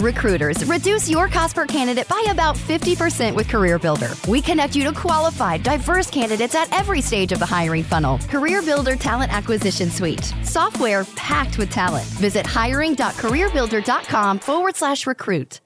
Recruiters, reduce your cost per candidate by about 50% with CareerBuilder. We connect you to qualified, diverse candidates at every stage of the hiring funnel. CareerBuilder Talent Acquisition Suite. Software packed with talent. Visit hiring.careerbuilder.com forward slash recruit.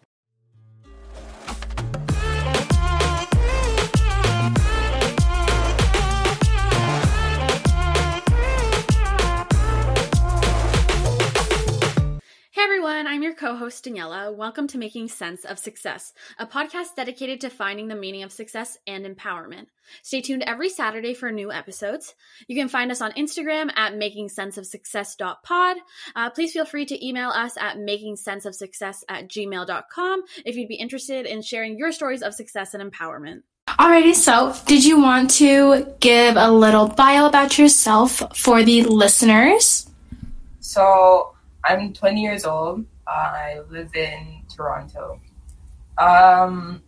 Hey everyone, I'm your co host Daniela. Welcome to Making Sense of Success, a podcast dedicated to finding the meaning of success and empowerment. Stay tuned every Saturday for new episodes. You can find us on Instagram at making sense of makingsenseofsuccess.pod. Uh, please feel free to email us at makingsenseofsuccess at gmail.com if you'd be interested in sharing your stories of success and empowerment. Alrighty, so did you want to give a little bio about yourself for the listeners? So, I'm 20 years old. I live in Toronto. Um,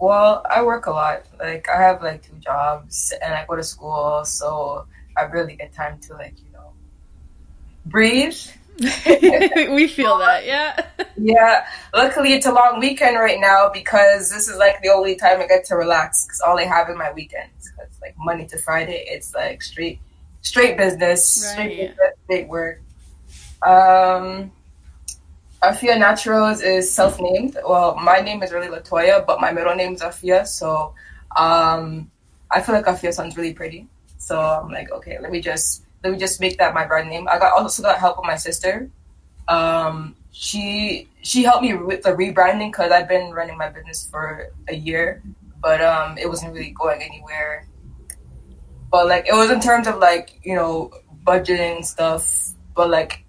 well, I work a lot. Like I have like two jobs, and I go to school, so I really get time to like you know breathe. we feel that, yeah. yeah. Luckily, it's a long weekend right now because this is like the only time I get to relax. Because all I have in my weekends, cause like Monday to Friday, it's like straight, straight business, Right. straight business, straight work. Um, Afia Naturals is self-named. Well, my name is really Latoya, but my middle name is Afia. So, um, I feel like Afia sounds really pretty. So I'm like, okay, let me just let me just make that my brand name. I got also got help with my sister. Um, she she helped me with the rebranding because I've been running my business for a year, but um, it wasn't really going anywhere. But like it was in terms of like you know budgeting stuff, but like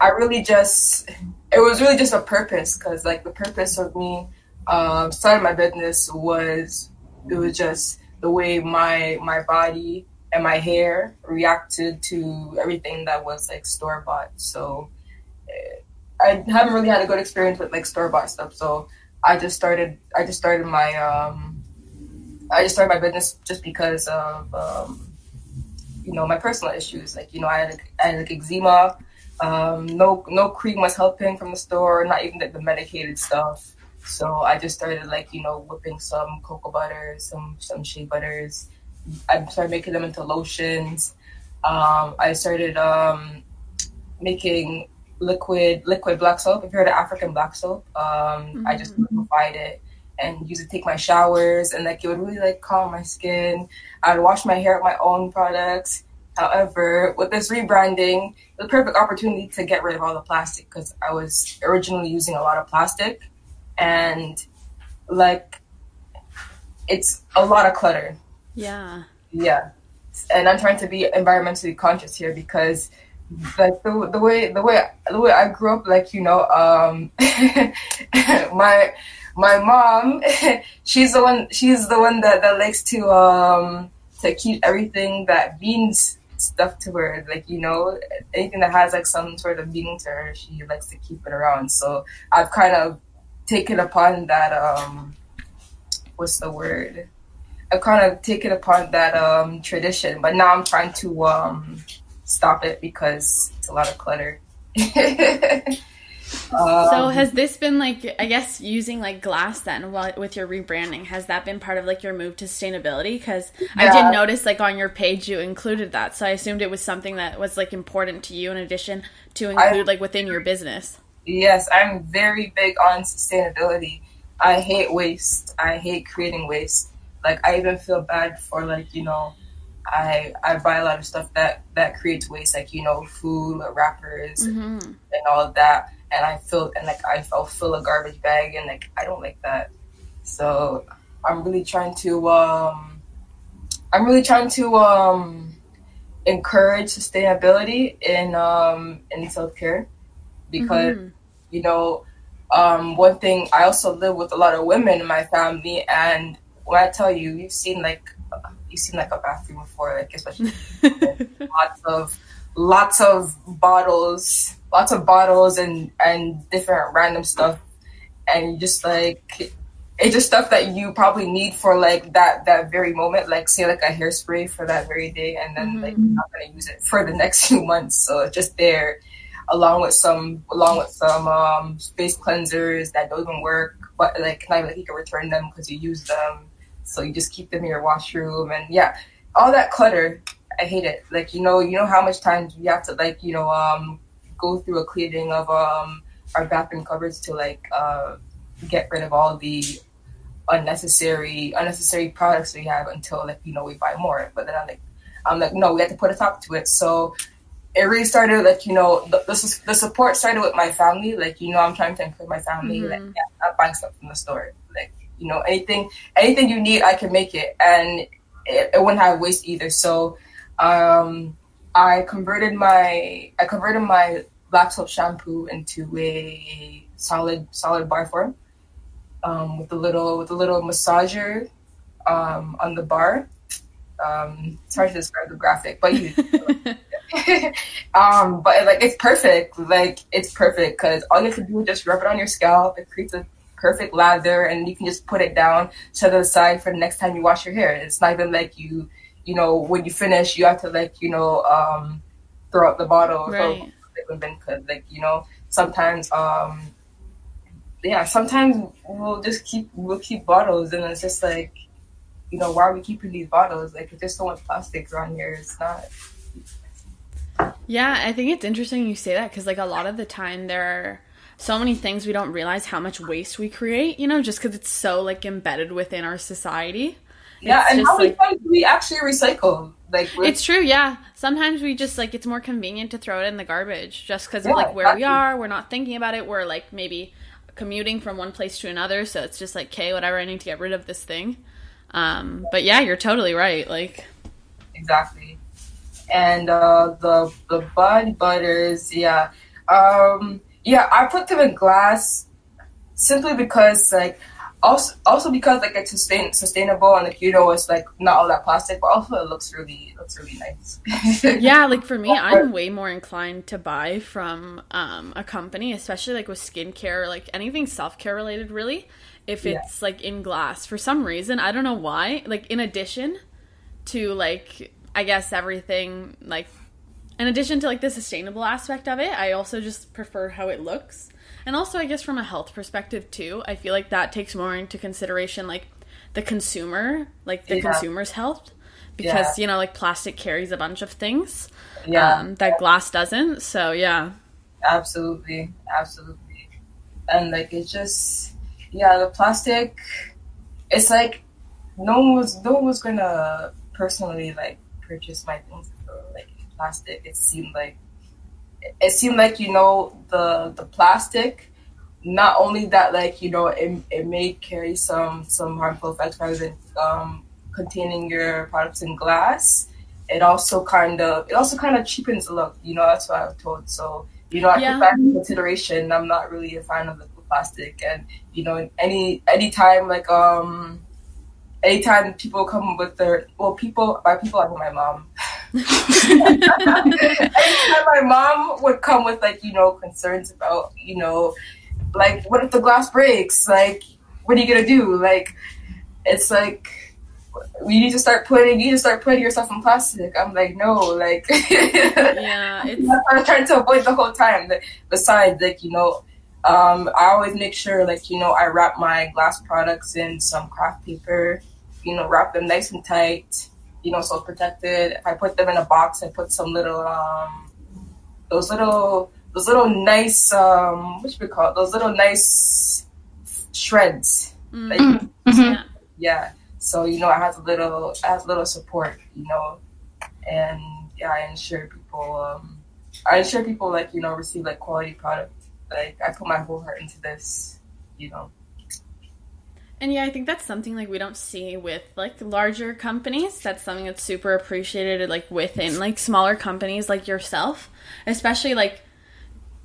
I really just it was really just a purpose because like the purpose of me um, starting my business was it was just the way my my body and my hair reacted to everything that was like store bought. So eh, I haven't really had a good experience with like store bought stuff. So I just started I just started my um I just started my business just because of um, you know my personal issues. Like you know I had I had like eczema. Um, no no cream was helping from the store. Not even like the medicated stuff. So I just started like you know whipping some cocoa butter, some some shea butters. I started making them into lotions. Um, I started um, making liquid liquid black soap. If you heard of African black soap, um, I just liquefied it and used to take my showers, and like it would really like calm my skin. I'd wash my hair with my own products. However, with this rebranding, a perfect opportunity to get rid of all the plastic because I was originally using a lot of plastic, and like it's a lot of clutter. Yeah. Yeah, and I'm trying to be environmentally conscious here because, like the, the way the way the way I grew up, like you know, um, my my mom, she's the one she's the one that that likes to um to keep everything that means stuff to her, like you know, anything that has like some sort of meaning to her, she likes to keep it around. So I've kind of taken upon that um, what's the word? I've kind of taken upon that um, tradition, but now I'm trying to um, stop it because it's a lot of clutter. so has this been like I guess using like glass then while with your rebranding has that been part of like your move to sustainability because I Yeah. did notice like on your page you included that so I assumed it was something that was like important to you in addition to include like within your business. Yes, I'm very big on sustainability. I hate waste. I hate creating waste. Like I even feel bad for like, you know, I I buy a lot of stuff that that creates waste, like, you know, food, wrappers Mm-hmm. and all of that. And I feel and like I I'll fill a garbage bag and like I don't like that. So I'm really trying to um I'm really trying to um encourage sustainability in um in self care because Mhm. you know um, one thing I also live with a lot of women in my family, and when I tell you, you've seen like you've seen like a bathroom before, like especially lots of lots of bottles, lots of bottles, and and different random stuff, and just like it's just stuff that you probably need for like that that very moment. Like say like a hairspray for that very day and then mm-hmm. like you're not going to use it for the next few months. So it's just there along with some along with some um face cleansers that don't even work but like not even like you can return them because you use them. So you just keep them in your washroom and yeah all that clutter i hate it. Like you know you know how much time you have to like you know um go through a cleaning of um our bathroom cupboards to like uh get rid of all the unnecessary unnecessary products we have until like you know we buy more. But then I'm like, I'm like, no, we have to put a stop to it. So it really started like you know the, the, the support started with my family. Like you know, I'm trying to include my family. Mm-hmm. Like yeah, I'm buying stuff from the store. Like you know, anything anything you need, I can make it, and it, it wouldn't have waste either. So um, I converted my I converted my black soap shampoo into a solid solid bar form um, with a little with a little massager um, on the bar. Um, it's hard to describe the graphic, but you. um, but like it's perfect. Like it's perfect because all you have to do is just rub it on your scalp. It creates a perfect lather, and you can just put it down, to the side for the next time you wash your hair. It's not even like you, you know, when you finish, you have to like you know um, throw out the bottle. Right. Because like you know sometimes um yeah, sometimes we'll just keep we'll keep bottles, and it's just like, you know, why are we keeping these bottles? Like, if there's so much plastic around here. It's not. Yeah, I think it's interesting you say that because like a lot of the time there are so many things we don't realize how much waste we create. You know, just because it's so like embedded within our society. Yeah, it's and how many like, times do we actually recycle? Like it's true. Yeah, sometimes we just like it's more convenient to throw it in the garbage just because yeah, of like where exactly. we are. We're not thinking about it. We're like maybe commuting from one place to another, so it's just like, okay, whatever, I need to get rid of this thing. Um, but yeah, you're totally right. Like, exactly. And uh, the the bud butters, yeah, um, yeah, I put them in glass simply because like also also because like it's sustain, sustainable and you know it's like not all that plastic, but also it looks really looks really nice. yeah, like for me, I'm way more inclined to buy from um, a company, especially like with skincare, like anything self care related, really. If it's yeah. like in glass, for some reason, I don't know why. Like in addition to like I guess everything like in addition to like the sustainable aspect of it, I also just prefer how it looks. And also, I guess from a health perspective too, I feel like that takes more into consideration like the consumer, like the yeah. consumer's health, because yeah. you know, like plastic carries a bunch of things, yeah, um, that glass doesn't. So yeah, absolutely, absolutely, and like it's just yeah, the plastic. It's like no one was no one was gonna personally like purchase my things for like plastic. It seemed like it seemed like you know the the plastic not only that like you know it, it may carry some some harmful effects rather than um, containing your products in glass it also kind of it also kind of cheapens the look you know that's what i was told. So you know i yeah. that in consideration. I'm not really a fan of the plastic and you know any anytime like um anytime people come with their well people by people i mean my mom Anytime my mom would come with like, you know, concerns about, you know, like what if the glass breaks? Like, what are you gonna do? Like, it's like you need to start putting you need to start putting yourself in plastic. I'm like, no, like Yeah, it's I'm trying to avoid the whole time. Besides, like, you know, um, I always make sure like, you know, I wrap my glass products in some craft paper, you know, wrap them nice and tight you know, so protected. If I put them in a box, I put some little, um, those little, those little nice, um, what should we call it? Those little nice shreds. Mm-hmm. mm-hmm. Yeah. So you know, I have a little, it has a little support, you know, and yeah, I ensure people, um, I ensure people like you know receive like quality product. Like I put my whole heart into this, you know. And yeah, I think that's something like we don't see with like larger companies. That's something that's super appreciated like within like smaller companies like yourself, especially like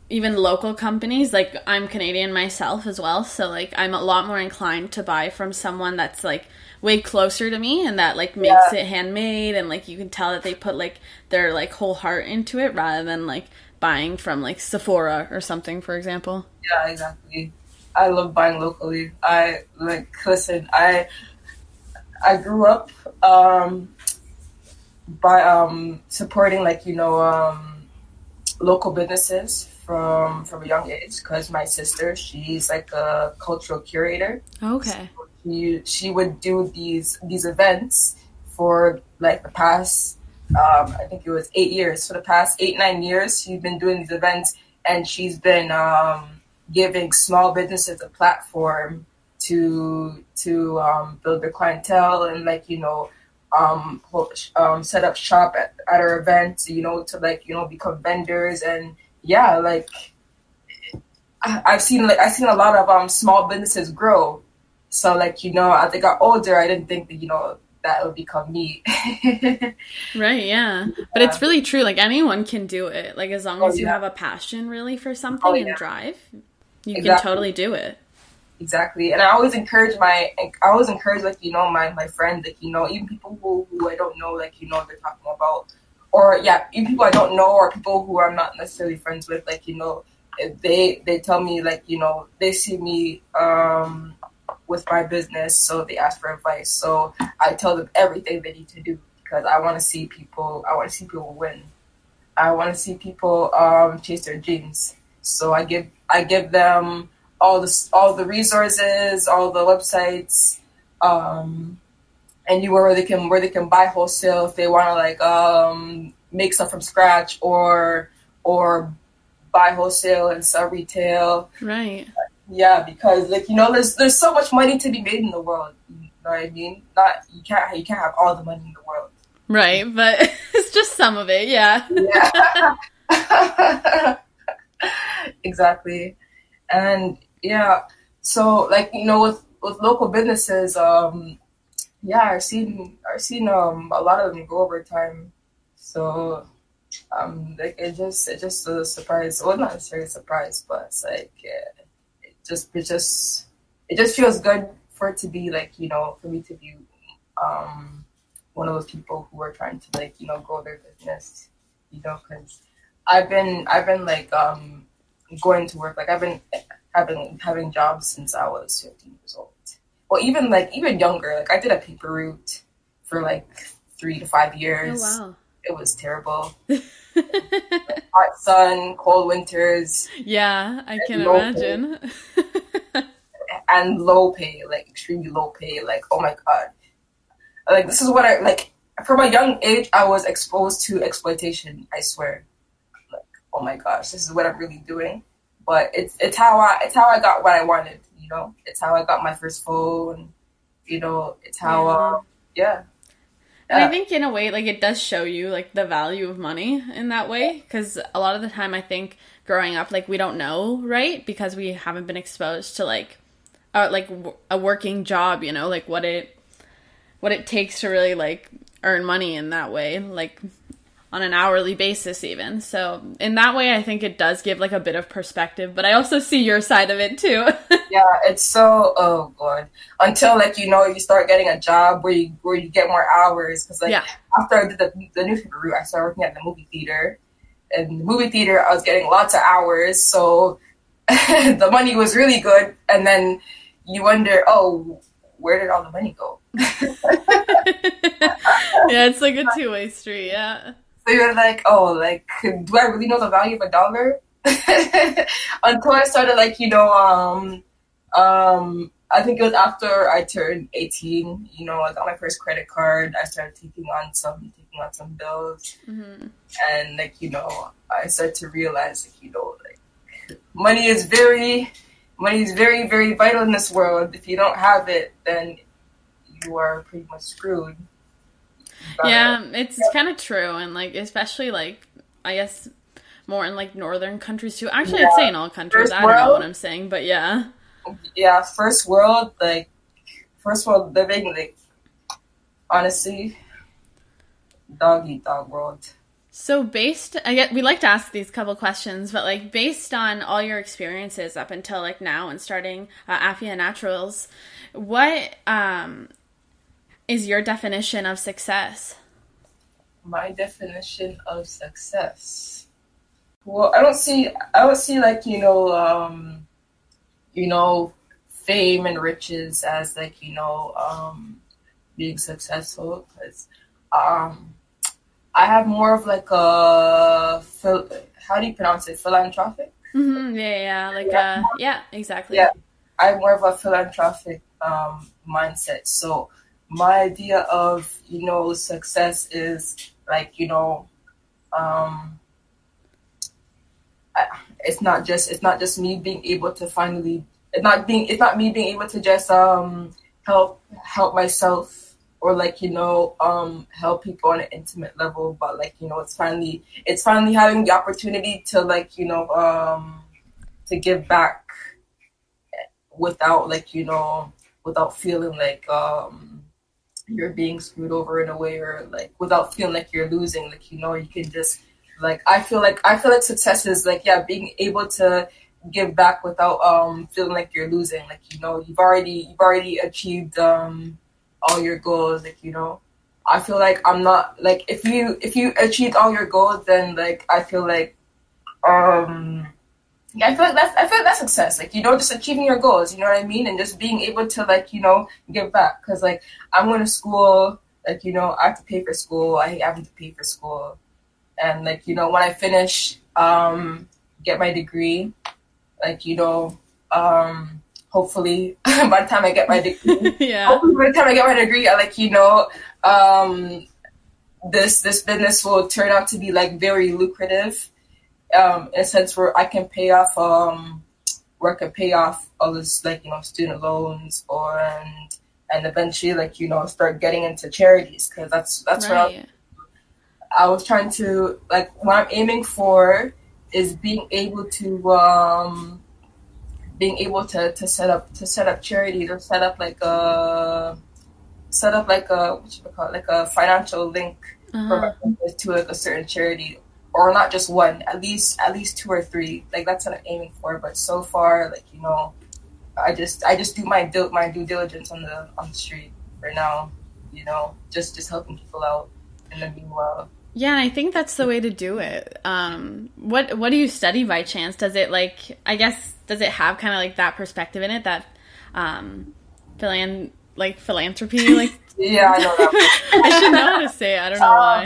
even local companies like i'm canadian myself as well so like i'm a lot more inclined to buy from someone that's like way closer to me and that like makes Yeah. it handmade and like you can tell that they put like their like whole heart into it rather than like buying from like sephora or something for example Yeah, exactly. I love buying locally. I like listen. I I grew up um, by um, supporting like you know um, local businesses from from a young age because my sister she's like a cultural curator. okay She she would do these these events for like the past um, I think it was eight years. For the past eight nine years, she's been doing these events, and she's been um, giving small businesses a platform to to um, build their clientele and like you know um, um, set up shop at, at our events. You know to like you know become vendors and yeah like I, I've seen like I've seen a lot of um, small businesses grow. So like you know as I got older, I didn't think that you know that would become me. right yeah but it's really true like anyone can do it like as long Oh, as you yeah. have a passion really for something Oh, and yeah. drive you can totally do it Exactly, and I always encourage my, I always encourage like you know my my friends, like you know even people who who I don't know, like you know they're talking about, or yeah, even people I don't know or people who I'm not necessarily friends with, like you know, they they tell me like you know they see me um with my business, so they ask for advice. So I tell them everything they need to do because I want to see people, I want to see people win. I want to see people um chase their dreams. So I give I give them all the all the resources, all the websites, um, anywhere where they can where they can buy wholesale if they want to like um, make stuff from scratch or or buy wholesale and sell retail. right Yeah, because like you know, there's there's so much money to be made in the world. You know what I mean? Not you can't you can't have all the money in the world. right but it's just some of it yeah Yeah. exactly. And yeah, so like you know with with local businesses, um yeah, I've seen I've seen um a lot of them go over time. So um like it just it just a surprise. Well not necessarily a surprise, but it's like it just it just it just feels good for it to be like, you know, for me to be um one of those people who are trying to like, you know, grow their business, you know, because I've been I've been like um going to work like I've been having having jobs since I was 15 years old. Well, even like even younger. Like I did a paper route for like three to five years. oh It was terrible. wow Hot sun, cold winters, yeah i can imagine and low pay, like extremely low pay. Like oh my god, like this is what I like. From a young age, I was exposed to exploitation. I swear. Oh my gosh, this is what I'm really doing. But it's it's how I it's how I got what I wanted. You know, it's how I got my first phone. You know, it's how Yeah. uh, yeah. And I think in a way, like it does show you like the value of money in that way, because a lot of the time I think growing up, like we don't know, right? Because we haven't been exposed to like, uh, like w- a working job, you know, like what it, what it takes to really like earn money in that way, like on an hourly basis even. So in that way, I think it does give like a bit of perspective. But I also see your side of it too. Yeah, it's so oh god. Until like you know you start getting a job where you where you get more hours because like Yeah. after I did the, the newspaper route, I started working at the movie theater. And the movie theater, I was getting lots of hours, so the money was really good. And then you wonder, oh, where did all the money go? yeah, it's like a two way street. Yeah. So you're like, oh, like, do I really know the value of a dollar? Until I started, like, you know, um, um, I think it was after I turned 18, you know, I got my first credit card. I started taking on some, taking on some bills. hmm And, like, you know, I started to realize, like, you know, like, money is very, money is very, very vital in this world. If you don't have it, then you are pretty much screwed. Yeah, it's kind of true, and like especially like I guess more in like northern countries too. Actually, I'd say in all countries. First I don't know what I'm saying, but yeah, yeah, first world, like first world living, like honestly, dog eat dog world. So based, I get we like to ask these couple questions, but like based on all your experiences up until like now and starting uh, Afia Naturals, what um is your definition of success? My definition of success. Well, I don't see I don't see like, you know, um you know, fame and riches as like, you know, um being successful cuz um I have more of like a phil- how do you pronounce it? Philanthropic. Mm-hmm. Yeah, yeah, like yeah. Uh, yeah, exactly. Yeah, I have more of a philanthropic um, mindset. So my idea of you know success is like you know um it's not just it's not just me being able to finally it's not being it's not me being able to just um help help myself or like you know um help people on an intimate level but like you know it's finally it's finally having the opportunity to like you know um to give back without like you know without feeling like um you're being screwed over in a way or like without feeling like you're losing like you know you can just like i feel like i feel like success is like yeah being able to give back without um feeling like you're losing like you know you've already you've already achieved um all your goals like you know. I feel like i'm not like if you if you achieved all your goals then like i feel like um yeah, I feel like that's I feel like that's success. Like you know, just achieving your goals. You know what I mean, and just being able to like you know give back. Cause like I'm going to school. Like you know, I have to pay for school. I have to pay for school, and like you know, when I finish, um, get my degree, like you know, um, hopefully by the time I get my degree, yeah. Hopefully by the time I get my degree, I like you know, um, this this business will turn out to be like very lucrative um, in a sense where I can pay off um, where I can pay off all this like you know student loans or and and eventually like you know start getting into charities because that's that's right. what I, I, was trying to like what I'm aiming for is being able to um, being able to, to set up to set up charities or set up like a set up like a what should I call it, like a financial link uh-huh. to like a certain charity or not just one, at least at least two or three. Like that's what I'm aiming for. But so far, like you know, I just I just do my do my due diligence on the on the street right now. You know, just just helping people out in the meanwhile. Yeah, I think that's the way to do it. Um, what what do you study by chance? Does it like I guess does it have kind of like that perspective in it that um, philan like philanthropy like yeah I know that. I should know how to say it. I don't know um, why.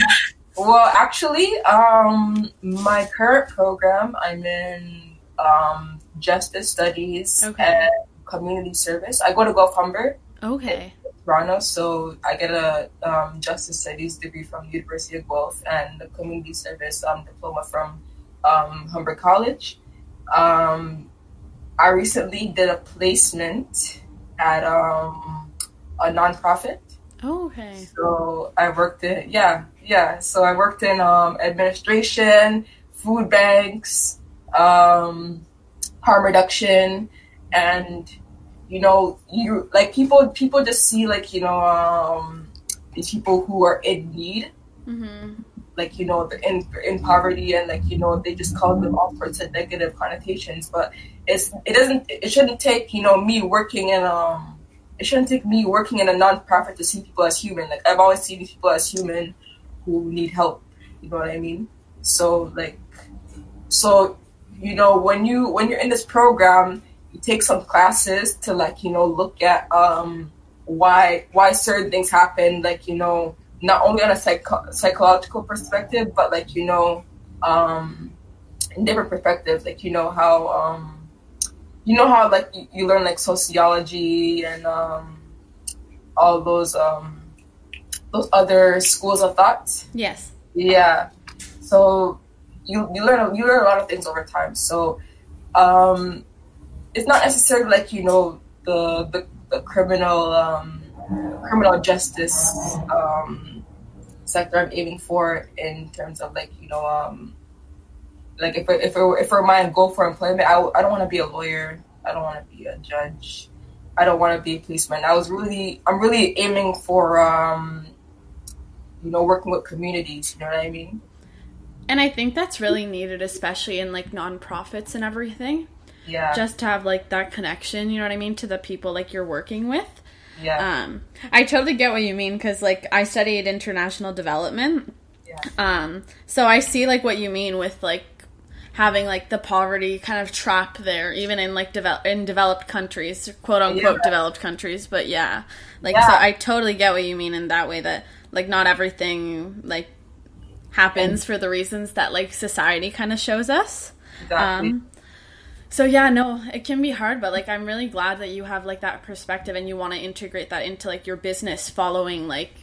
Well, actually, um, my current program, I'm in um, justice studies okay. and community service. I go to Guelph Humber. Okay. Toronto, so I get a um, justice studies degree from University of Guelph and the community service um, diploma from um, Humber College. Um, I recently did a placement at um, a nonprofit. Oh, okay. So I worked in yeah yeah. So I worked in um, administration, food banks, um, harm reduction, and you know, you like people. People just see like you know um, these people who are in need, mm-hmm. like you know, in in poverty, and like you know, they just call them all sorts of negative connotations. But it's it doesn't. It shouldn't take you know me working in um. It shouldn't take me working in a nonprofit to see people as human. Like I've always seen people as human who need help. You know what I mean? So like, so you know when you when you're in this program, you take some classes to like you know look at um why why certain things happen. Like you know not only on a psycho- psychological perspective, but like you know um in different perspectives. Like you know how um you know how like you, you learn like sociology and um all those um those other schools of thought. Yes. Yeah. So you you learn you learn a lot of things over time. So um, it's not necessarily like you know the the, the criminal um, criminal justice um, sector I'm aiming for in terms of like you know um, like if if it, if it were my goal for employment, I, I don't want to be a lawyer. I don't want to be a judge. I don't want to be a policeman. I was really I'm really aiming for um, you know, working with communities. You know what I mean? And I think that's really needed, especially in like nonprofits and everything. Yeah. Just to have like that connection, you know what I mean, to the people like you're working with. yeah. Um, I totally get what you mean because like I studied international development. yeah. Um, so I see like what you mean with like having like the poverty kind of trap there, even in like develop in developed countries, quote unquote Yeah. developed countries. But yeah, like so I totally get what you mean in that way that like not everything like happens for the reasons that like society kind of shows us. Exactly. Um, so yeah, no, it can be hard, but like I'm really glad that you have like that perspective and you want to integrate that into like your business following like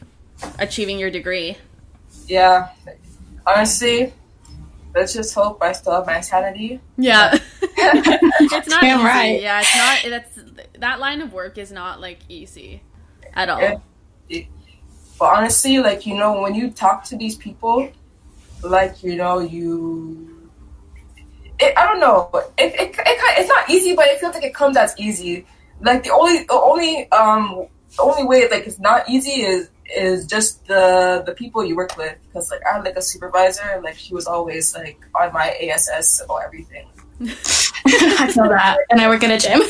achieving your degree. yeah. Honestly, let's just hope I still have my sanity. Yeah. it's not Damn easy. right. Yeah, it's not that's that line of work is not like easy at all. It- it- but honestly, like you know, when you talk to these people, like you know, you, it, I don't know, it, it, it, it's not easy, but it feels like it comes as easy. Like the only, the only, um, the only way like it's not easy is is just the the people you work with. Because like I had like a supervisor, and like she was always like on my ASS about everything. I feel that. And I work at a gym.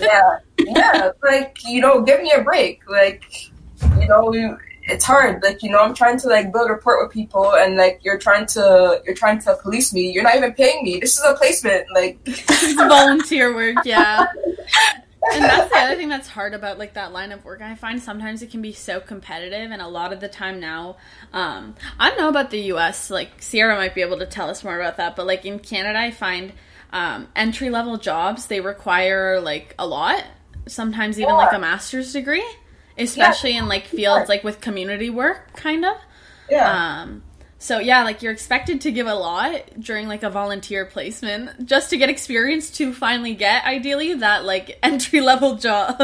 yeah, yeah. Like you know, give me a break. Like you know, it's hard. Like you know, I'm trying to like build rapport with people, and like you're trying to you're trying to police me. You're not even paying me. This is a placement. Like It's volunteer work, yeah. And that's the other thing that's hard about like that line of work. I find sometimes it can be so competitive, and a lot of the time now, um, I don't know about the U.S. Like Ciarra might be able to tell us more about that, but like in Canada, I find um, entry level jobs they require like a lot. Sometimes even like a master's degree, especially in like fields like with community work, kind of. yeah, Um, so yeah, like you're expected to give a lot during like a volunteer placement just to get experience to finally get ideally that like entry level job.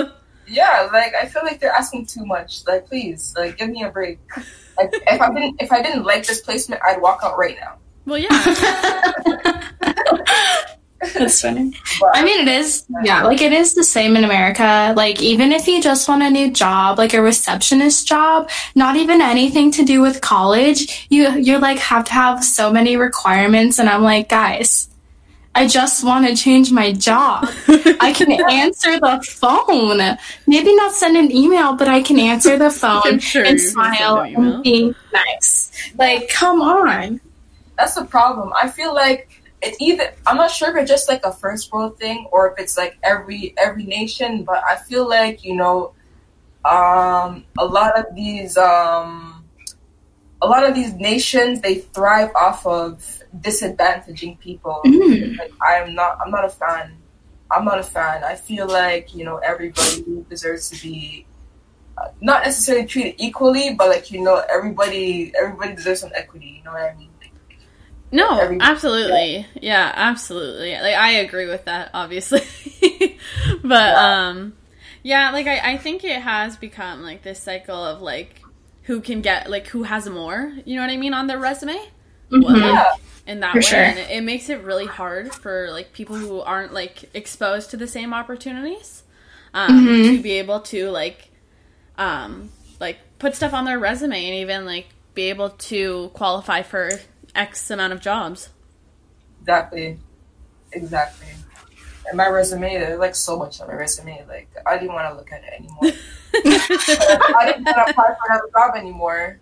yeah. Like I feel like they're asking too much. Like please, like give me a break. Like if I didn't if I didn't like this placement, I'd walk out right now. Well, yeah, That's funny. But I mean, it is, yeah, like it is the same in America. Like, even if you just want a new job, like a receptionist job, not even anything to do with college, you, you're like, have to have so many requirements. And I'm like, guys, I just want to change my job. I can answer the phone. Maybe not send an email, but I can answer the phone sure and you can send smile an and be nice. Like, come on. that's the problem. I feel like it's either I'm not sure if it's just like a first world thing or if it's like every every nation, but I feel like you know, um, a lot of these um, a lot of these nations they thrive off of disadvantaging people. Mm. Like, I'm not I'm not a fan. I'm not a fan. I feel like you know everybody deserves to be uh, not necessarily treated equally, but like you know everybody everybody deserves some equity. You know what I mean? Like, no, Every- absolutely, yeah. absolutely. Like I agree with that, obviously, but Yeah. um, yeah, like I I think it has become like this cycle of like who can get like who has more. You know what I mean on their resume. Well, Mhm. yeah. in that For way sure. and it, it makes it really hard for like people who aren't like exposed to the same opportunities um, Mhm. to be able to like um like put stuff on their resume and even like be able to qualify for x amount of jobs Exactly. Exactly. And my resume, there's like so much on my resume. Like I didn't want to look at it anymore. I didn't want to apply for another job anymore.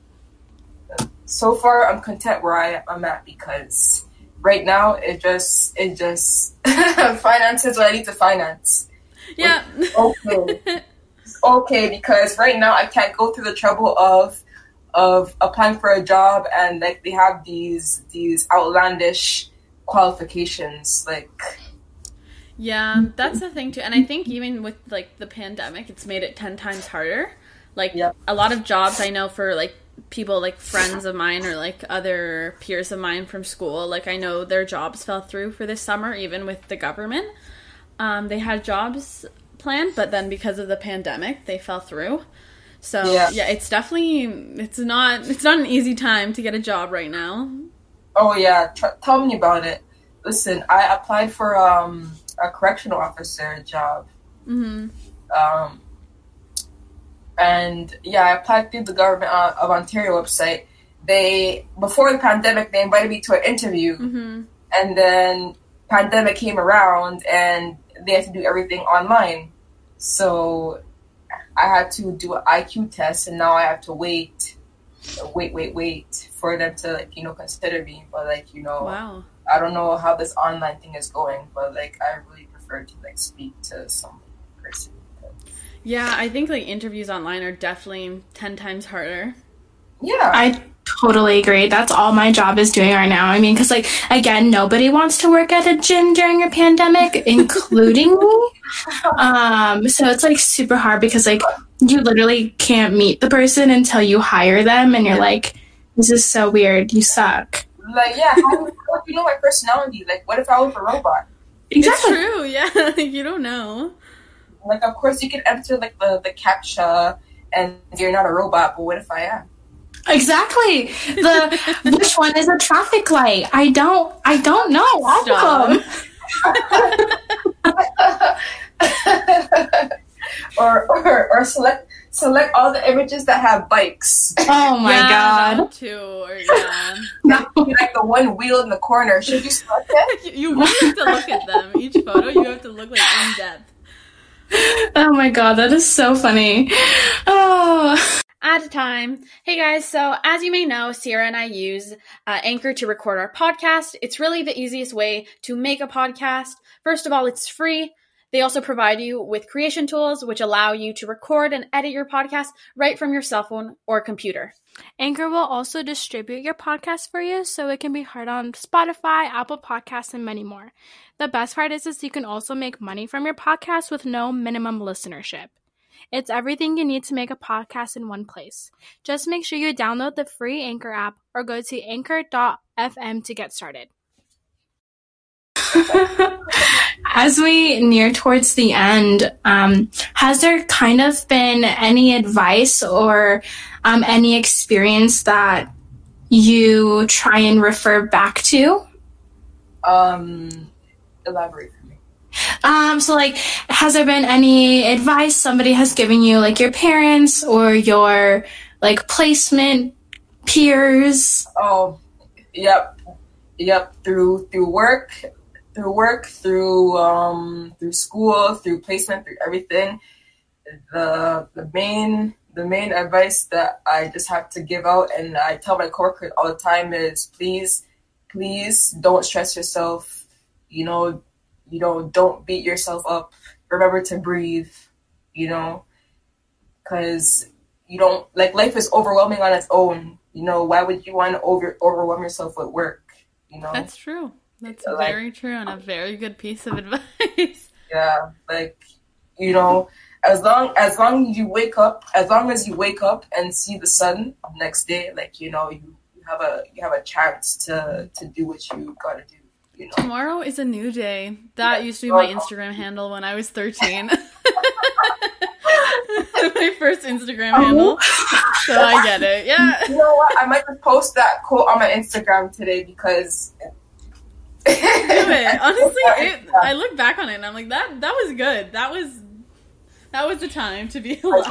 So far, I'm content where I, I'm at because right now it just it just finances what I need to finance. yeah Okay, okay, because right now I can't go through the trouble of of applying for a job and like they have these these outlandish qualifications like Yeah, that's the thing too. And I think even with like the pandemic, it's made it 10 times harder. Like Yep. a lot of jobs I know for like people like friends of mine or like other peers of mine from school, like I know their jobs fell through for this summer even with the government. Um they had jobs planned, but then because of the pandemic, they fell through. So Yeah. yeah, it's definitely it's not it's not an easy time to get a job right now. oh yeah tell me about it listen i applied for um a correctional officer job Mhm. um and yeah i applied through the government uh, of ontario website they before the pandemic they invited me to an interview, Mm-hmm. and then pandemic came around and they had to do everything online. So I had to do an IQ test, and now I have to wait, wait, wait, wait for them to like you know consider me. But like you know, Wow. I don't know how this online thing is going, but like I really prefer to like speak to some person. Yeah, I think like interviews online are definitely ten times harder. Yeah, I totally agree. That's all my job is doing right now. I mean, because, like, again, nobody wants to work at a gym during a pandemic, including me. Um, so it's like super hard because, like, you literally can't meet the person until you hire them, and you're like, this is so weird. You suck. like yeah, how, how do you know my personality? Like, what if I was a robot? Exactly. It's true. Yeah, you don't know. Like, of course you can enter like the the captcha, and you're not a robot. But what if I am? Exactly. The which one is a traffic light? I don't. I don't know. All Stop. of them. or, or or select select all the images that have bikes. Oh my yeah, god. that too. Or yeah, like the one wheel in the corner. Should you select it? you really have to look at them. Each photo, you have to look like in depth. Oh my god, that is so funny. Oh. At a time. Hey guys, so as you may know, Ciarra and I use uh, Anchor to record our podcast. It's really the easiest way to make a podcast. First of all, it's free. They also provide you with creation tools which allow you to record and edit your podcast right from your cell phone or computer. Anchor will also distribute your podcast for you so it can be heard on Spotify, Apple Podcasts, and many more. The best part is, is you can also make money from your podcast with no minimum listenership. It's everything you need to make a podcast in one place. Just make sure you download the free Anchor app or go to anchor.fm to get started. As we near towards the end, um, has there kind of been any advice or um, any experience that you try and refer back to? Um, elaborate for me. Um, so like, has there been any advice somebody has given you, like your parents or your like placement peers? Oh, yep, yep. Through through work, through work, through um, through school, through placement, through everything. The the main the main advice that I just have to give out, and I tell my coworkers all the time is please, please don't stress yourself. You know, you know, don't beat yourself up. Remember to breathe. You know, because you don't like life is overwhelming on its own. You know, why would you want to over overwhelm yourself with work? You know, That's true. That's Like- very true and a very good piece of advice. yeah, like you know, as long as long as you wake up, as long as you wake up and see the sun the next day, like you know, you, you have a you have a chance to to do what you gotta do. You know, Tomorrow is a new day. That used to be my Instagram handle when I was 13. my first Instagram handle. So I get it. Yeah. you know what? I might just post that quote on my Instagram today because. Do it. Honestly, it, I look back on it and I'm like, that that was good. That was that was the time to be alive.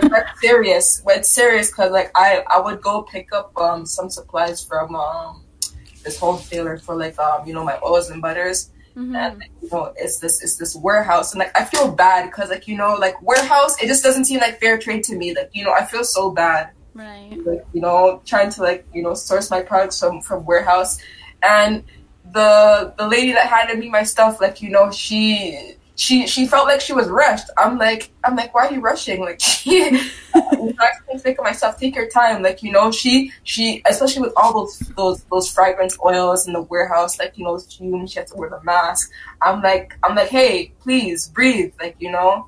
that's serious. It's serious because like I I would go pick up um some supplies from um this wholesaler for like um you know my oils and butters. Mhm. And you know it's this it's this warehouse and like I feel bad because like you know like warehouse it just doesn't seem like fair trade to me like you know I feel so bad Right. like you know trying to like you know source my products from from warehouse and the the lady that handed me my stuff like you know she she she felt like she was rushed i'm like i'm like why are you rushing like she I can think of myself take your time like you know she she especially with all those those those fragrance oils in the warehouse like you know fumes she has to wear the mask i'm like i'm like hey please breathe like you know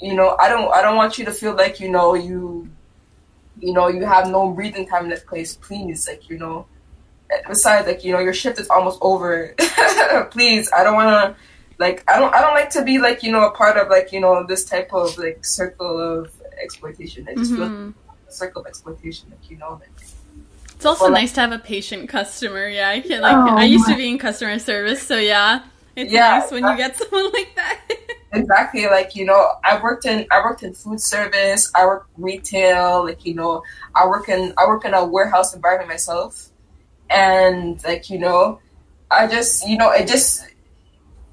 you know i don't i don't want you to feel like you know you you know, you have no breathing time in this place. Please, like, you know. Besides, like, you know, your shift is almost over. Please, I don't want to, like, I don't, I don't like to be like, you know, a part of like, you know, this type of like circle of exploitation. I just feel Mhm. like a circle of exploitation, like, you know, like, It's also Well, nice to have a patient customer. Yeah, I can like Oh I used to be in customer service, so yeah. It's Yeah, nice when you get someone like that. exactly like you know i worked in i worked in food service i work retail like you know i work in i work in a warehouse environment myself and like you know i just you know it just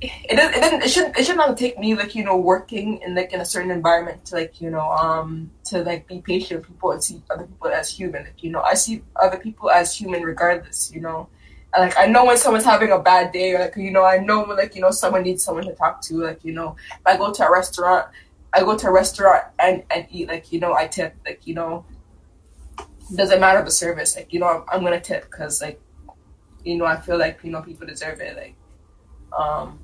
it didn't, it didn't it shouldn't it should not take me like you know working in like in a certain environment to like you know um to like be patient with people and see other people as human like you know i see other people as human regardless you know and, like I know when someone's having a bad day, or like you know, I know when like you know someone needs someone to talk to. Like you know, if I go to a restaurant, I go to a restaurant and and eat. Like you know, I tip. Like you know, doesn't matter the service. Like you know, I'm, I'm gonna tip because like you know, I feel like you know people deserve it. Like um.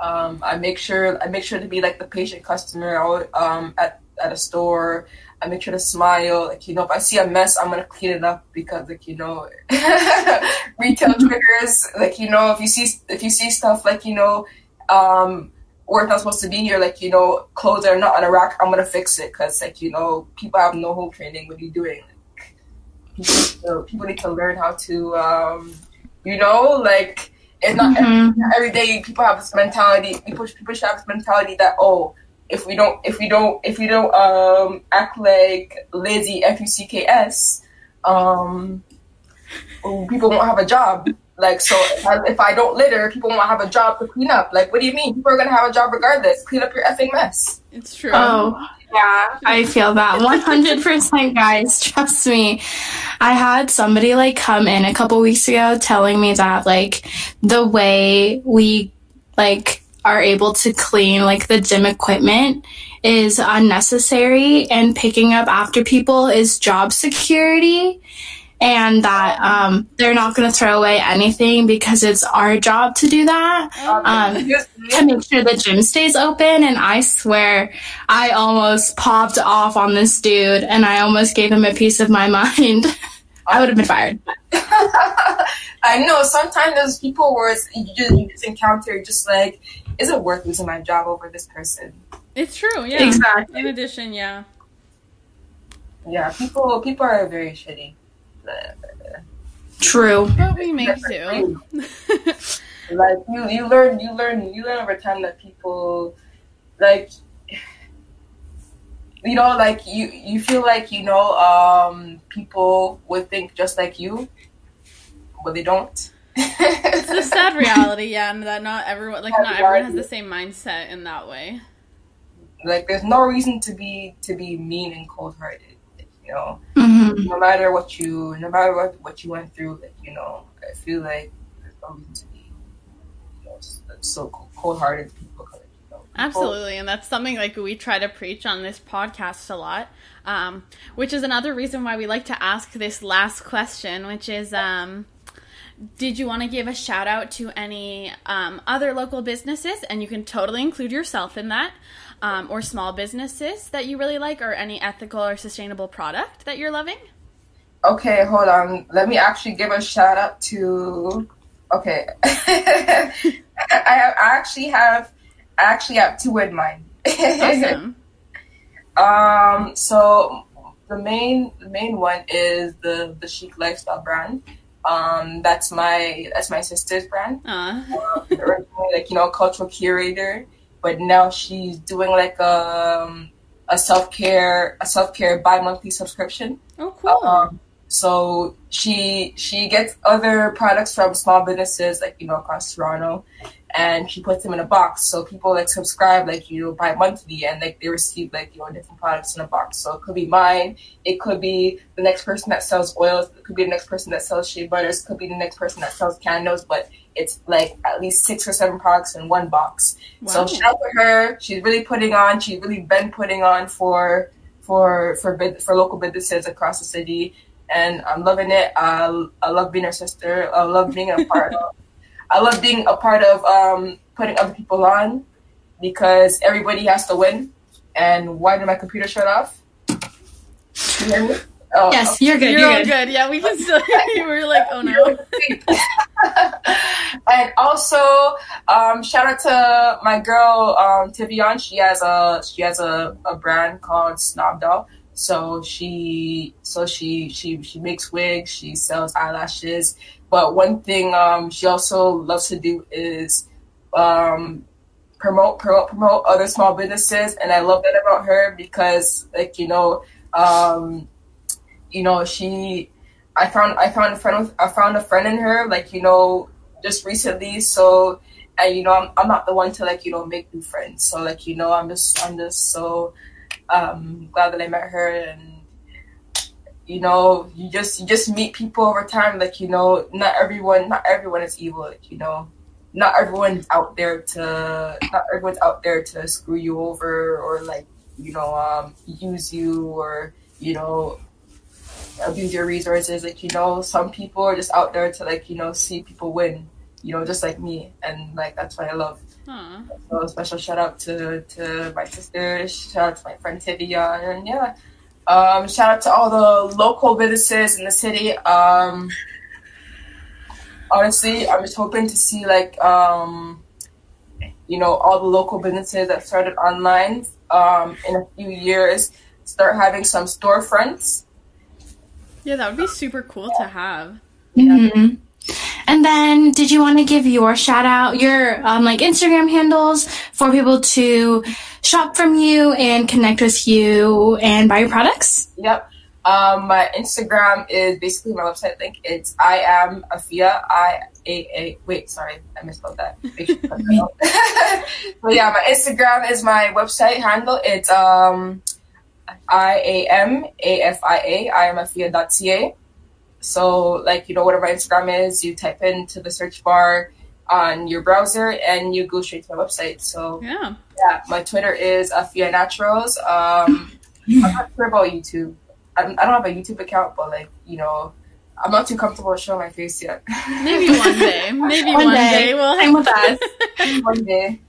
Um, I make sure I make sure to be like the patient customer um, at at a store. I make sure to smile. Like, you know, if I see a mess, I'm gonna clean it up because like, you know, retail triggers, like, you know, if you see if you see stuff like, you know, um where it's not supposed to be here, like, you know, clothes are not on a rack, I'm gonna fix it because like, you know, people have no home training. What are you doing? Like, people, need to, people need to learn how to um you know, like it's not Mhm. every, every day people have this mentality people, people should have this mentality that oh if we don't if we don't if we don't um act like lazy F U C K S, um people won't have a job. Like so if I, if I don't litter, people won't have a job to clean up. Like what do you mean? People are gonna have a job regardless. Clean up your effing mess. It's true. Oh, yeah, I feel that 100%, guys. Trust me. I had somebody like come in a couple weeks ago telling me that like the way we like are able to clean like the gym equipment is unnecessary and picking up after people is job security and that um, they're not going to throw away anything because it's our job to do that um, to make sure the gym stays open. And I swear, I almost popped off on this dude and I almost gave him a piece of my mind. I would have been fired. I know sometimes there's people where it's, you just you just encounter just like, is it worth losing my job over this person? It's true, yeah. Exactly. In addition, yeah. Yeah, people people are very shitty. True. But we make do. like you you learn you learn you learn over time that people like you know like you you feel like you know um people would think just like you but they don't it's a sad reality, yeah, and that not everyone like Sad not everyone has the same mindset in that way. like there's no reason to be to be mean and cold-hearted you know hmm no matter what you no matter what what you went through like you know i feel like there's no reason to be you know so cold-hearted people you know, Absolutely, and that's something like we try to preach on this podcast a lot. Um, which is another reason why we like to ask this last question, which is um, did you want to give a shout out to any um, other local businesses? And you can totally include yourself in that, um, or small businesses that you really like, or any ethical or sustainable product that you're loving. Okay, hold on. Let me actually give a shout out to. Okay, I, I actually have, I actually have two in mind. Awesome. um, so the main, the main one is the the chic lifestyle brand. Um, that's my that's my sister's brand. Uh, originally like you know cultural curator, but now she's doing like um, a self care a self care bi monthly subscription. oh, cool. Um, so she she gets other products from small businesses like you know across Toronto, and she puts them in a box. So people like subscribe like you know bi monthly, and like they receive like you know different products in a box. So it could be mine, it could be the next person that sells oils, it could be the next person that sells shea butters, it could be the next person that sells candles, but it's like at least six or seven products in one box. So shout out to her. She's really putting on. She's really been putting on for for for bid, for local businesses across the city, and I'm loving it. I, I love being her sister. I love being a part of. I love being a part of um, putting other people on because everybody has to win. And why did my computer shut off? You hear me? Oh, Yes, you're good. You're, You're, all good. good. Yeah, we can still you. We're like, oh no. and also, um, shout out to my girl um, Tivion. She has a she has a, a brand called Snob Doll. So she so she she she makes wigs. She sells eyelashes. But one thing um, she also loves to do is um, promote, promote, promote other small businesses, and I love that about her because, like you know, um, you know, she, I found, I found a friend, with, I found a friend in her, like you know, just recently. So, and you know, I'm, I'm not the one to like you know make new friends. So like you know, I'm just, I'm just so um, glad that I met her and you know you just you just meet people over time like you know not everyone not everyone is evil like, you know not everyone's out there to not everyone's out there to screw you over or like you know um, use you or you know abuse your resources like you know some people are just out there to like you know see people win you know just like me and like that's what i love Huh. so special shout out to to my sisters shout out to my friend Tivia and yeah um, shout out to all the local businesses in the city um, honestly, I'm just hoping to see like um, you know all the local businesses that started online um, in a few years start having some storefronts. Yeah, that would be super cool to have. hmm And then, did you want to give your shout out, your um, like Instagram handles for people to shop from you and connect with you and buy your products? Yep. Um, my Instagram is basically my website link. It's I am Afia. I a a. Wait, sorry, I misspelled that. Make sure you cut that out. but yeah, my Instagram is my website handle. It's um, I a m a f i a. I am Afia.ca. So like you know whatever Instagram is, you type into the search bar on your browser and you go straight to my website. So Yeah. yeah, my Twitter is Afia Naturals. Um, I'm not sure about YouTube. I don't, I don't have a YouTube account, but like you know, I'm not too comfortable showing my face yet. Maybe one day. Maybe one, One day. day. we'll Same with us. One day.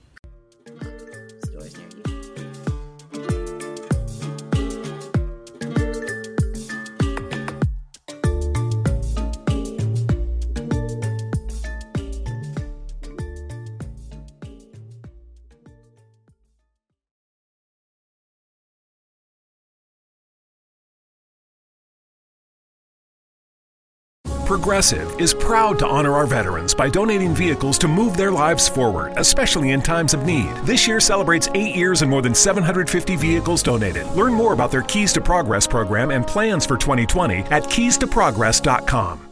Progressive is proud to honor our veterans by donating vehicles to move their lives forward, especially in times of need. This year celebrates eight years and more than 750 vehicles donated. Learn more about their Keys to Progress program and plans for 2020 at keystoprogress.com.